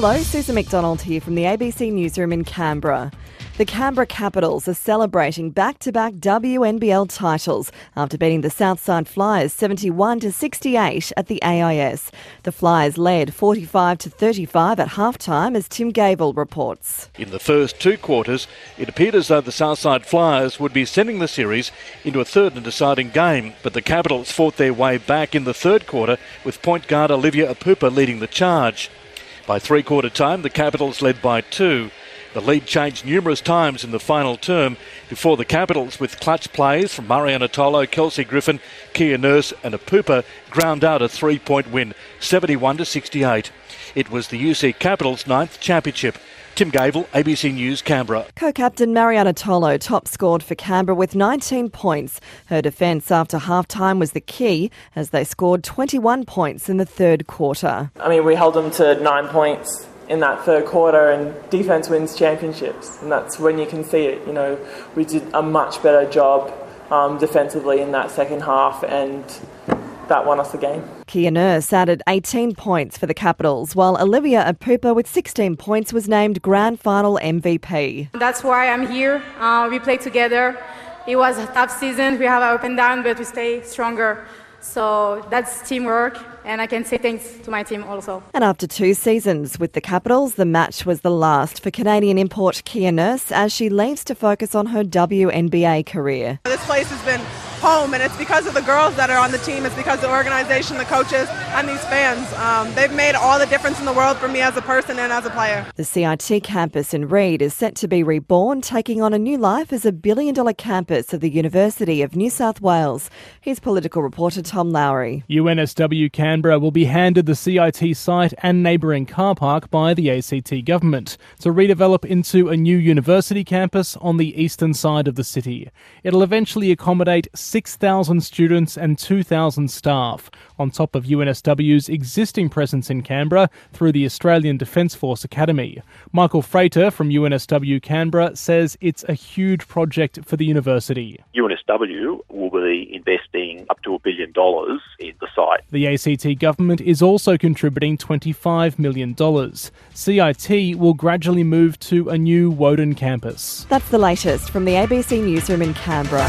Hello, Susan McDonald here from the ABC Newsroom in Canberra. The Canberra Capitals are celebrating back-to-back WNBL titles after beating the Southside Flyers 71 to 68 at the AIS. The Flyers led 45 to 35 at halftime as Tim Gavel reports. In the first two quarters, it appeared as though the Southside Flyers would be sending the series into a third and deciding game, but the Capitals fought their way back in the third quarter with point guard Olivia Époupa leading the charge. By three quarter time, the Capitals led by two. The lead changed numerous times in the final term before the Capitals, with clutch plays from Marianna Tolo, Kelsey Griffin, Kia Nurse, and A Époupa, ground out a three point win, 71 to 68. It was the UC Capitals' ninth championship. Tim Gavel, ABC News, Canberra. Co-captain Marianna Tolo top scored for Canberra with 19 points. Her defence after half-time was the key as they scored 21 points in the third quarter. I mean, we held them to nine points in that third quarter, and defense wins championships, and that's when you can see it. You know, we did a much better job um, defensively in that second half, and that won us the game. Kia Nurse added 18 points for the Capitals, while Olivia Époupa with 16 points was named Grand Final MVP. That's why I'm here. Uh, we played together. It was a tough season. We have our up and down, but we stay stronger. So that's teamwork, and I can say thanks to my team also. And after two seasons with the Capitals, the match was the last for Canadian import Kia Nurse as she leaves to focus on her WNBA career. This place has been home, and it's because of the girls that are on the team. It's because of the organization, the coaches, and these fans. Um, they've made all the difference in the world for me as a person and as a player. The CIT campus in Reid is set to be reborn, taking on a new life as a billion dollar campus of the University of New South Wales. Here's political reporter Tom Lowry. UNSW Canberra will be handed the CIT site and neighbouring car park by the ACT government to redevelop into a new university campus on the eastern side of the city. It'll eventually accommodate 6,000 students and 2,000 staff, on top of UNSW's existing presence in Canberra through the Australian Defence Force Academy. Michael Frater from UNSW Canberra says it's a huge project for the university. UNSW will be investing up to a billion dollars in the site. The ACT government is also contributing $25 million. CIT will gradually move to a new Woden campus. That's the latest from the ABC Newsroom in Canberra.